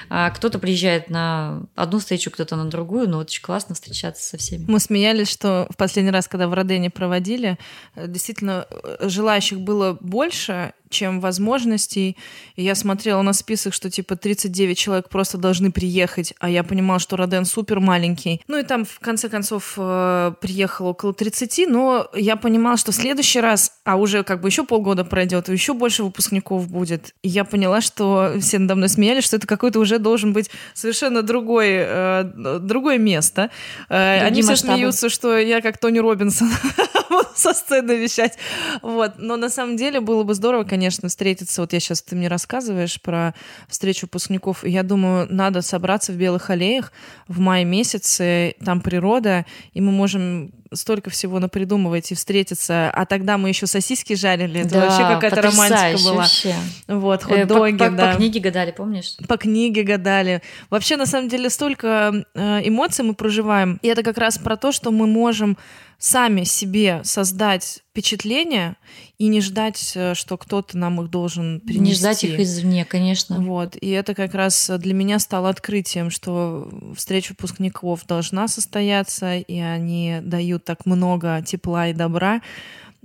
А кто-то приезжает на одну встречу, кто-то на другую, но очень классно встречаться со всеми. Мы смеялись, что в последний раз, когда в Родене проводили, э, действительно э, желающих было больше, чем возможностей. И я смотрела на список, что типа 39 человек просто должны приехать, а я понимала, что Роден супер маленький. Ну и там в конце концов э, приехало около 30, но я понимала, что в следующий раз, а уже как бы еще полгода пройдет, и еще больше выпускников будет. И я поняла, что все надо мной смеялись, что это какой-то уже должен быть совершенно другой, э, другое место. Э, они все смеются, что я как Тони Робинсон [LAUGHS] [LAUGHS] со сцены вещать. Вот. Но на самом деле было бы здорово, конечно, встретиться. Вот я сейчас, ты мне рассказываешь про встречу выпускников. Я думаю, надо собраться в Белых аллеях в мае месяце. Там природа, и мы можем столько всего напридумываете, встретиться, а тогда мы еще сосиски жарили, это Да, вообще какая-то романтика была. вообще. Вот, Э, по- хот-доги, по, да. по книге гадали, помнишь? по книге гадали. Вообще, на самом деле, столько э, эмоций мы проживаем. И это как раз про то, что мы можем сами себе создать впечатление и не ждать, э, что кто-то нам их должен принести. Не ждать их извне, конечно. Вот. И это как раз для меня стало открытием, что встреча выпускников должна состояться, и они дают так много тепла и добра.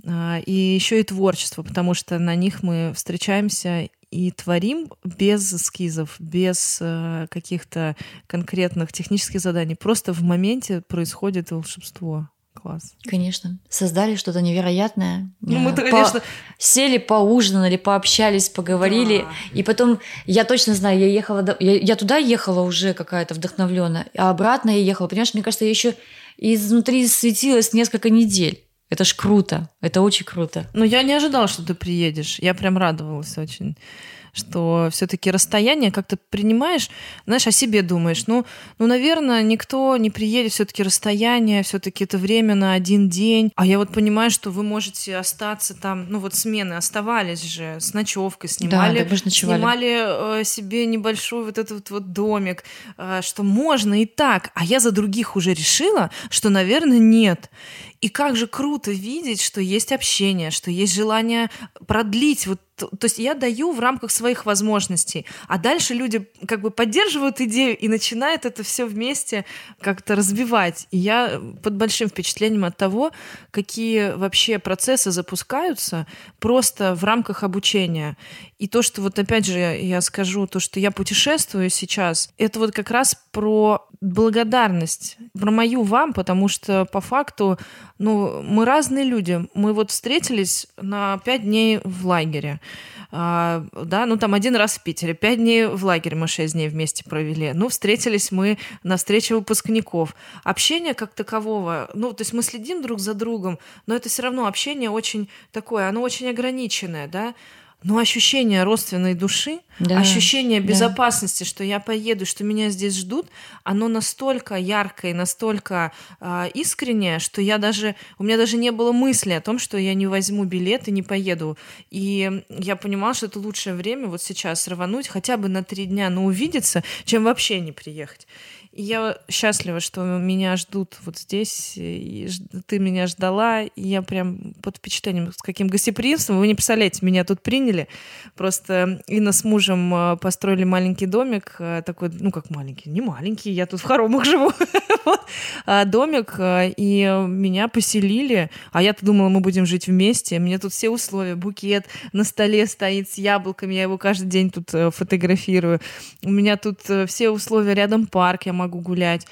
А, И еще и творчество, потому что на них мы встречаемся и творим без эскизов, без э, каких-то конкретных технических заданий. Просто в моменте происходит волшебство. Класс. Конечно. Создали что-то невероятное. Ну, мы-то, Э, конечно, Сели, поужинали, пообщались, поговорили. Да. И потом, я точно знаю, я ехала... до- Я, я туда ехала уже какая-то вдохновленная, а обратно я ехала. Понимаешь, мне кажется, я еще изнутри светилась несколько недель. Это ж круто. Это очень круто. Но я не ожидала, что ты приедешь. Я прям радовалась очень что все-таки расстояние как-то принимаешь, знаешь, о себе думаешь. Ну, ну, наверное, никто не приедет, все-таки расстояние, все-таки это время на один день. А я вот понимаю, что вы можете остаться там, ну вот смены оставались же с ночевкой, снимали, да, ночевали. снимали э, себе небольшой вот этот вот домик, э, что можно и так. А я за других уже решила, что, наверное, нет. И как же круто видеть, что есть общение, что есть желание продлить вот то то есть я даю в рамках своих возможностей, а дальше люди как бы поддерживают идею и начинают это все вместе как-то разбивать. И я под большим впечатлением от того, какие вообще процессы запускаются просто в рамках обучения. И то, что вот опять же я скажу, то, что я путешествую сейчас, это вот как раз про благодарность, про мою вам, потому что по факту, ну, мы разные люди. Мы вот встретились на пять дней в лагере. А, да, ну там один раз в Питере, пять дней в лагере мы шесть дней вместе провели. Ну, встретились мы на встрече выпускников. Общение как такового, ну, то есть мы следим друг за другом, но это все равно общение очень такое, оно очень ограниченное, да, но ощущение родственной души, Да, ощущение да. безопасности, что я поеду, что меня здесь ждут, оно настолько яркое, и настолько э, искреннее, что я даже у меня даже не было мысли о том, что я не возьму билет и не поеду. И я понимала, что это лучшее время вот сейчас рвануть хотя бы на три дня, но увидеться, чем вообще не приехать. Я счастлива, что меня ждут вот здесь, и ты меня ждала, и я прям под впечатлением, с каким гостеприимством. Вы не представляете, меня тут приняли. Просто Инна с мужем э, построили маленький домик, э, такой, ну как маленький, не маленький, я тут в хоромах живу. [LAUGHS] А, Домик, и меня поселили, а я-то думала, мы будем жить вместе. Мне тут все условия, букет на столе стоит с яблоками, я его каждый день тут э, фотографирую. У меня тут э, все условия, рядом парк, я могу гулять.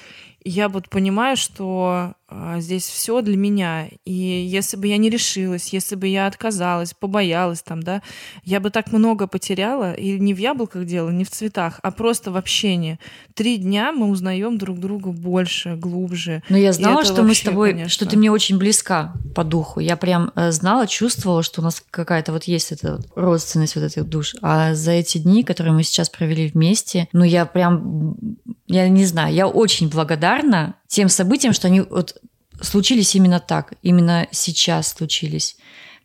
Я вот понимаю, что а, здесь все для меня. И если бы я не решилась, если бы я отказалась, побоялась там, да, я бы так много потеряла. И не в яблоках дело, не в цветах, а просто в общении. Три дня мы узнаем друг друга больше, глубже. Но я И знала, что мы с вообще, тобой, конечно. что ты мне очень близка по духу. Я прям э, знала, чувствовала, что у нас какая-то вот есть эта родственность вот этих душ. А за эти дни, которые мы сейчас провели вместе, ну я прям, я не знаю, я очень благодарна тем событиям, что они вот случились именно так, именно сейчас случились.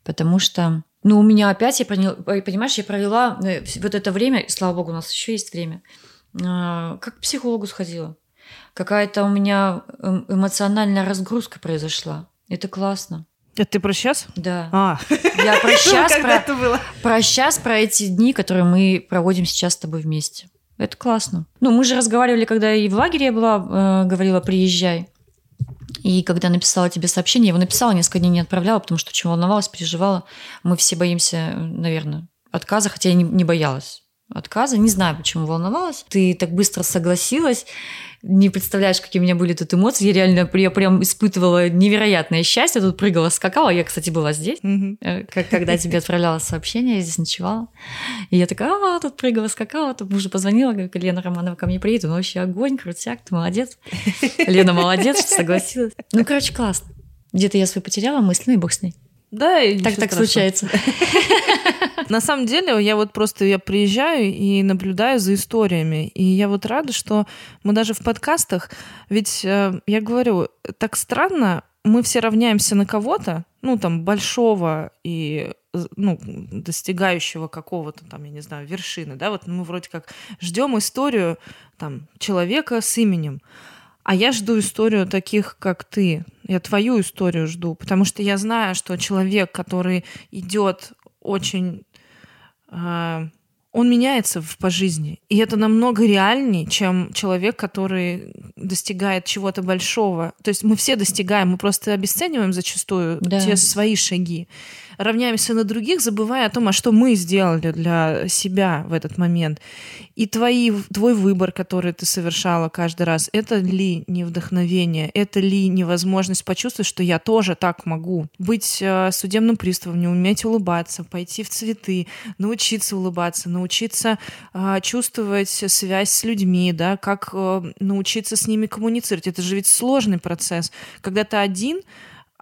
Потому что, ну, у меня опять, я поняла, понимаешь, я провела э, вот это время, слава богу, у нас еще есть время, а, как к психологу сходила. Какая-то у меня эм, эмоциональная разгрузка произошла. Это классно. Это ты про сейчас? Да. А, Я про [LAUGHS] сейчас, когда про, про сейчас, про эти дни, которые мы проводим сейчас с тобой вместе. Это классно. Ну, мы же разговаривали, когда и в лагере я была, э, говорила, приезжай. И когда написала тебе сообщение, я его написала, несколько дней не отправляла, потому что очень волновалась, переживала. Мы все боимся, наверное, отказа, хотя я не, не боялась отказа. Не знаю, почему волновалась. Ты так быстро согласилась. Не представляешь, какие у меня были тут эмоции. Я реально я прям испытывала невероятное счастье. Тут прыгала, скакала. Я, кстати, была здесь. Э, как когда тебе отправляла сообщение, я здесь ночевала. И я такая, а, тут прыгала, скакала, тут мужу позвонила, говорю, Лена Романова ко мне приедет, ну вообще огонь, крутяк, ты молодец. [LAUGHS] Лена молодец, что согласилась. Ну, короче, классно. Где-то я свою потеряла мысль, ну и бог с ней. Да, и Так так страшного. случается. [LAUGHS] На самом деле, я вот просто я приезжаю и наблюдаю за историями. И я вот рада, что мы даже в подкастах, ведь э, я говорю, так странно, мы все равняемся на кого-то, ну, там, большого и ну, достигающего какого-то там, я не знаю, вершины, да, вот мы вроде как ждем историю там человека с именем, а я жду историю таких, как ты. Я твою историю жду, потому что я знаю, что человек, который идет очень э, он меняется по жизни. И это намного реальнее, чем человек, который достигает чего-то большого. То есть мы все достигаем, мы просто обесцениваем зачастую да. те свои шаги равняемся на других, забывая о том, а что мы сделали для себя в этот момент. И твои, твой выбор, который ты совершала каждый раз, это ли не вдохновение, это ли невозможность почувствовать, что я тоже так могу. Быть э, судебным приставом, не уметь улыбаться, пойти в цветы, научиться улыбаться, научиться э, чувствовать связь с людьми, да, как э, научиться с ними коммуницировать. Это же ведь сложный процесс. Когда ты один,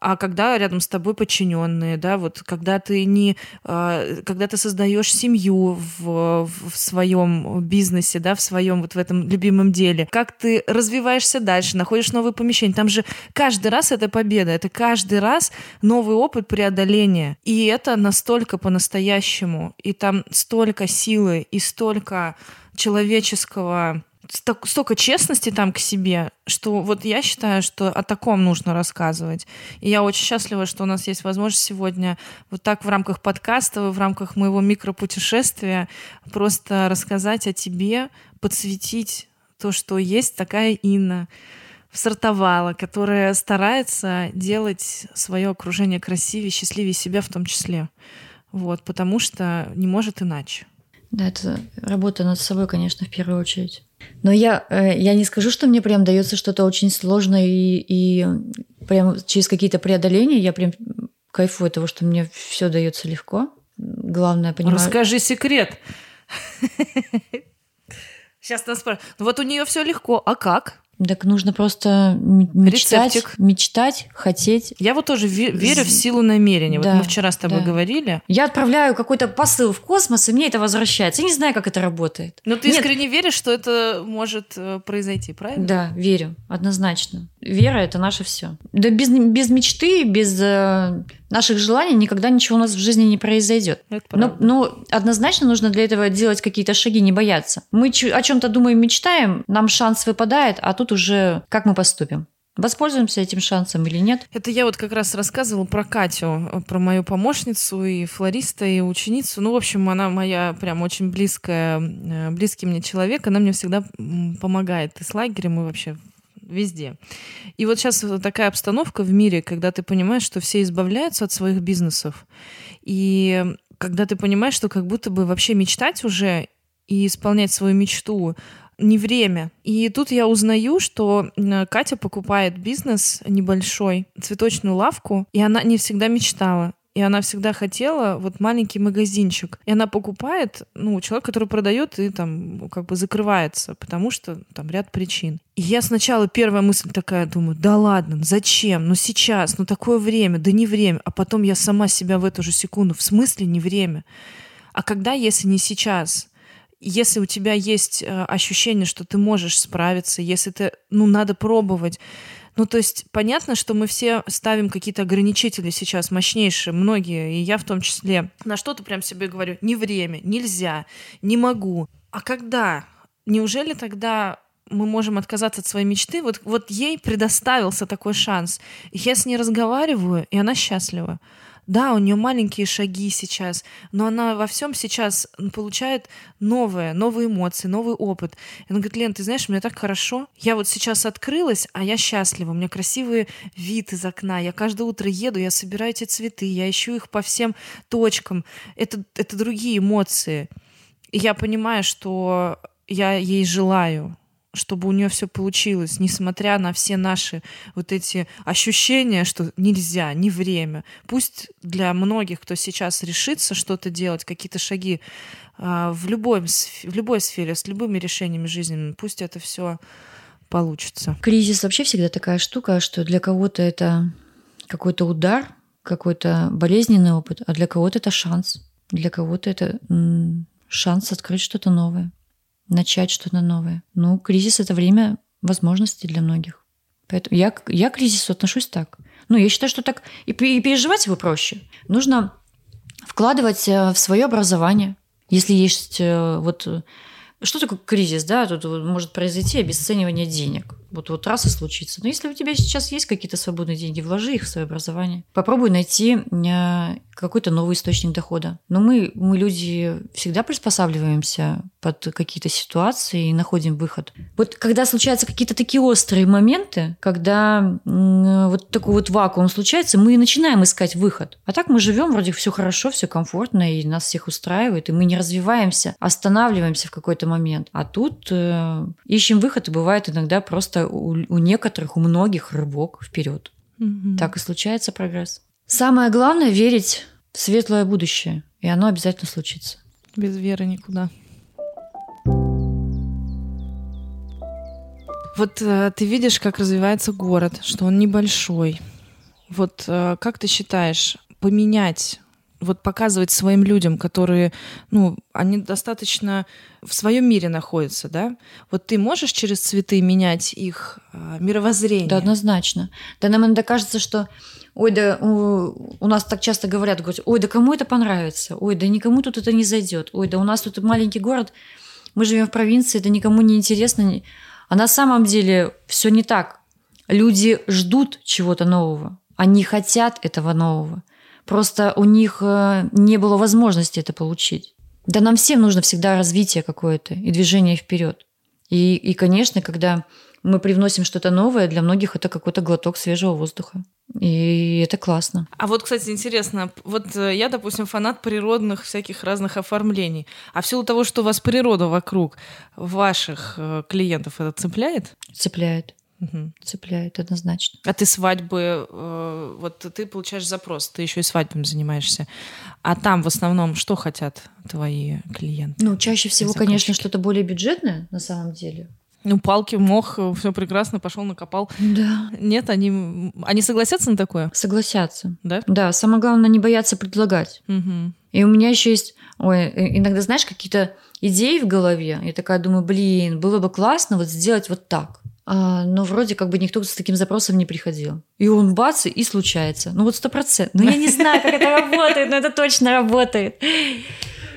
а когда рядом с тобой подчиненные, да, вот когда ты не, а, когда ты создаешь семью в, в своем бизнесе, да, в своем вот в этом любимом деле, как ты развиваешься дальше, находишь новые помещения, там же каждый раз это победа, это каждый раз новый опыт преодоления, и это настолько по-настоящему, и там столько силы и столько человеческого столько честности там к себе, что вот я считаю, что о таком нужно рассказывать. И я очень счастлива, что у нас есть возможность сегодня вот так в рамках подкаста, в рамках моего микропутешествия просто рассказать о тебе, подсветить то, что есть такая Инна сортовала, которая старается делать свое окружение красивее, счастливее себя в том числе. Вот, потому что не может иначе. Да, это работа над собой, конечно, в первую очередь. Но я, э, я не скажу, что мне прям дается что-то очень сложное и, и прям через какие-то преодоления я прям кайфую от того, что мне все дается легко. Главное, понимаю. Расскажи секрет. [LAUGHS] Сейчас нас спрашивают. Ну вот у нее все легко, а как? Так нужно просто мечтать, Рецептик. мечтать, хотеть. Я вот тоже верю в силу намерения. Да, вот мы вчера с тобой да. говорили. Я отправляю какой-то посыл в космос, и мне это возвращается. Я не знаю, как это работает. Но ты Нет. искренне веришь, что это может э, произойти, правильно? Да, верю, однозначно. Вера это наше все. Да без, без мечты, без э, наших желаний никогда ничего у нас в жизни не произойдет. Но, но однозначно нужно для этого делать какие-то шаги, не бояться. Мы о чем-то думаем, мечтаем, нам шанс выпадает, а тут уже как мы поступим. Воспользуемся этим шансом или нет? Это я вот как раз рассказывала про Катю, про мою помощницу и флориста, и ученицу. Ну, в общем, она моя прям очень близкая, э, близкий мне человек. Она мне всегда помогает и с лагерем, и вообще везде. И вот сейчас такая обстановка в мире, когда ты понимаешь, что все избавляются от своих бизнесов, и когда ты понимаешь, что как будто бы вообще мечтать уже и исполнять свою мечту не время. И тут я узнаю, что Катя покупает бизнес небольшой, цветочную лавку, и она не всегда мечтала. И она всегда хотела вот маленький магазинчик. И она покупает, ну, человек, который продает и там как бы закрывается, потому что там ряд причин. И я сначала первая мысль такая, думаю, да ладно, зачем? Ну сейчас, ну такое время, да не время. А потом я сама себя в эту же секунду, в смысле не время? А когда, если не сейчас? если у тебя есть э, ощущение, что ты можешь справиться, если ты, ну, надо пробовать, ну, то есть понятно, что мы все ставим какие-то ограничители сейчас мощнейшие, многие, и я в том числе. На что-то прям себе говорю, не время, нельзя, не могу. А когда? Неужели тогда мы можем отказаться от своей мечты? Вот, вот ей предоставился такой шанс. Я с ней разговариваю, и она счастлива. Да, у нее маленькие шаги сейчас, но она во всем сейчас получает новое, новые эмоции, новый опыт. И она говорит, Лен, ты знаешь, мне так хорошо. Я вот сейчас открылась, а я счастлива. У меня красивый вид из окна. Я каждое утро еду, я собираю эти цветы, я ищу их по всем точкам. Это, это другие эмоции. И я понимаю, что я ей желаю чтобы у нее все получилось, несмотря на все наши вот эти ощущения, что нельзя, не время. Пусть для многих, кто сейчас решится что-то делать, какие-то шаги а, в, любой, в любой сфере, с любыми решениями жизни, пусть это все получится. Кризис вообще всегда такая штука, что для кого-то это какой-то удар, какой-то болезненный опыт, а для кого-то это шанс. Для кого-то это шанс открыть что-то новое начать что-то новое. Ну, кризис — это время возможностей для многих. Поэтому я, я к кризису отношусь так. Ну, я считаю, что так и переживать его проще. Нужно вкладывать э, в свое образование. Если есть э, вот что такое кризис, да? Тут может произойти обесценивание денег. Вот, вот раз и случится. Но если у тебя сейчас есть какие-то свободные деньги, вложи их в свое образование. Попробуй найти э, какой-то новый источник дохода. Но мы, мы люди всегда приспосабливаемся под какие-то ситуации и находим выход. Вот когда случаются какие-то такие острые моменты, когда вот такой вот вакуум случается, мы начинаем искать выход. А так мы живем, вроде все хорошо, все комфортно, и нас всех устраивает, и мы не развиваемся, останавливаемся в какой-то момент. А тут э, ищем выход, и бывает иногда просто у, у некоторых, у многих рывок вперед. Угу. Так и случается прогресс. Самое главное верить в светлое будущее, и оно обязательно случится. Без веры никуда. Вот э, ты видишь, как развивается город, что он небольшой. Вот э, как ты считаешь, поменять вот показывать своим людям, которые, ну, они достаточно в своем мире находятся, да? Вот ты можешь через цветы менять их э, мировоззрение? Да, однозначно. Да нам иногда кажется, что ой, да у, у нас так часто говорят, говорят, ой, да кому это понравится? Ой, да никому тут это не зайдет. Ой, да у нас тут маленький город, мы живем в провинции, это никому не интересно. А на самом деле все не так. Люди ждут чего-то нового. Они хотят этого нового. Просто у них э, не было возможности это получить. Да нам всем нужно всегда развитие какое-то и движение вперед. И, и, конечно, когда мы привносим что-то новое, для многих это какой-то глоток свежего воздуха. И это классно. А вот, кстати, интересно, вот э, я, допустим, фанат природных всяких разных оформлений. А в силу того, что у вас природа вокруг, ваших э, клиентов это цепляет? Цепляет. Угу. Цепляет однозначно. А ты свадьбы, э, вот ты получаешь запрос, ты еще и свадьбами занимаешься. А там в основном что хотят твои клиенты? Ну, чаще всего, конечно, что-то более бюджетное на самом деле. Ну, палки, мох, все прекрасно, пошел, накопал. Да. Нет, они, они согласятся на такое? Согласятся. Да? Да, самое главное не бояться предлагать. Угу. И у меня еще есть, ой, иногда, знаешь, какие-то идеи в голове. Я такая думаю, блин, было бы классно вот сделать вот так. А, но вроде как бы никто с таким запросом не приходил. И он бац, и случается. Ну вот сто процентов. Ну я не знаю, как это работает, но это точно работает.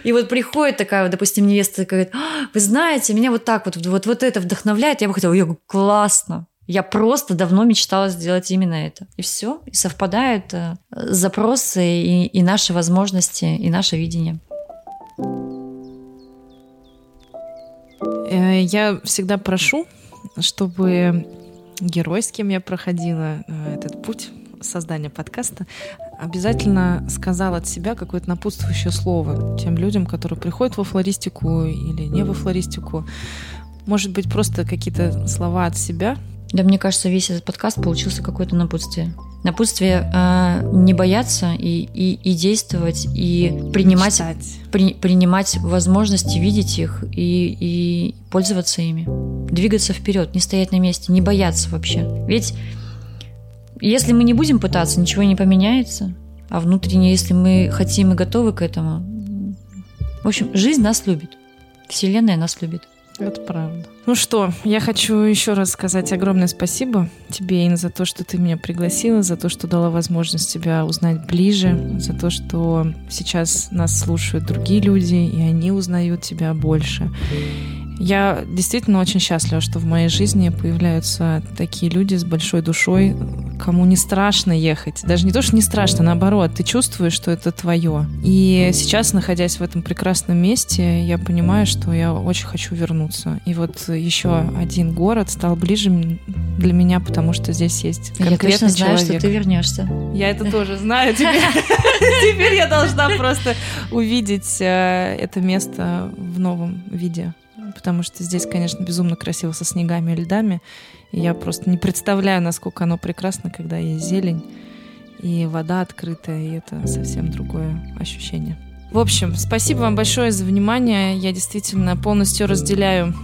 И вот приходит такая, допустим, невеста и говорит, «А, вы знаете, меня вот так вот, вот, вот это вдохновляет. Я бы хотела, я говорю, классно. Я просто давно мечтала сделать именно это. И все. И совпадают э, запросы и, и наши возможности, и наше видение. Э, я всегда прошу чтобы герой, с кем я проходила э, этот путь создания подкаста, обязательно сказал от себя какое-то напутствующее слово тем людям, которые приходят во флористику или не во флористику. Может быть, просто какие-то слова от себя. Да, мне кажется, весь этот подкаст получился какое-то напутствие. Напутствие э, не бояться и, и, и действовать, и принимать, при, принимать возможности, видеть их и, и пользоваться ими. Двигаться вперед, не стоять на месте, не бояться вообще. Ведь если мы не будем пытаться, ничего не поменяется. А внутренне, если мы хотим и готовы к этому, в общем, жизнь нас любит. Вселенная нас любит. Это правда. Ну что, я хочу еще раз сказать огромное спасибо тебе, Инна, за то, что ты меня пригласила, за то, что дала возможность тебя узнать ближе, за то, что сейчас нас слушают другие люди, и они узнают тебя больше. Я действительно очень счастлива, что в моей жизни появляются такие люди с большой душой, кому не страшно ехать. Даже не то, что не страшно, наоборот, ты чувствуешь, что это твое. И сейчас, находясь в этом прекрасном месте, я понимаю, что я очень хочу вернуться. И вот еще один город стал ближе для меня, потому что здесь есть конкретный я точно знаю, человек. что ты вернешься. Я это тоже знаю. [LAUGHS] Теперь я должна просто увидеть э, это место в новом виде потому что здесь, конечно, безумно красиво со снегами и льдами. И я просто не представляю, насколько оно прекрасно, когда есть зелень и вода открытая, и это совсем другое ощущение. В общем, спасибо вам большое за внимание. Я действительно полностью разделяю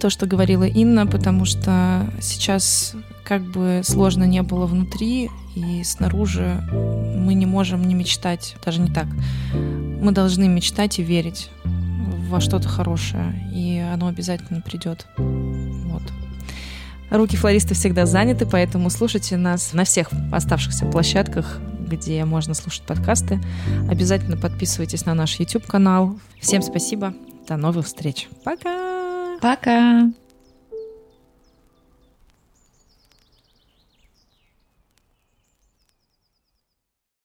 то, что говорила Инна, потому что сейчас как бы сложно не было внутри и снаружи, мы не можем не мечтать, даже не так. Мы должны мечтать и верить во что-то хорошее, и оно обязательно придет. Вот. Руки флориста всегда заняты, поэтому слушайте нас на всех оставшихся площадках, где можно слушать подкасты. Обязательно подписывайтесь на наш YouTube-канал. Всем спасибо. До новых встреч. Пока! Пока!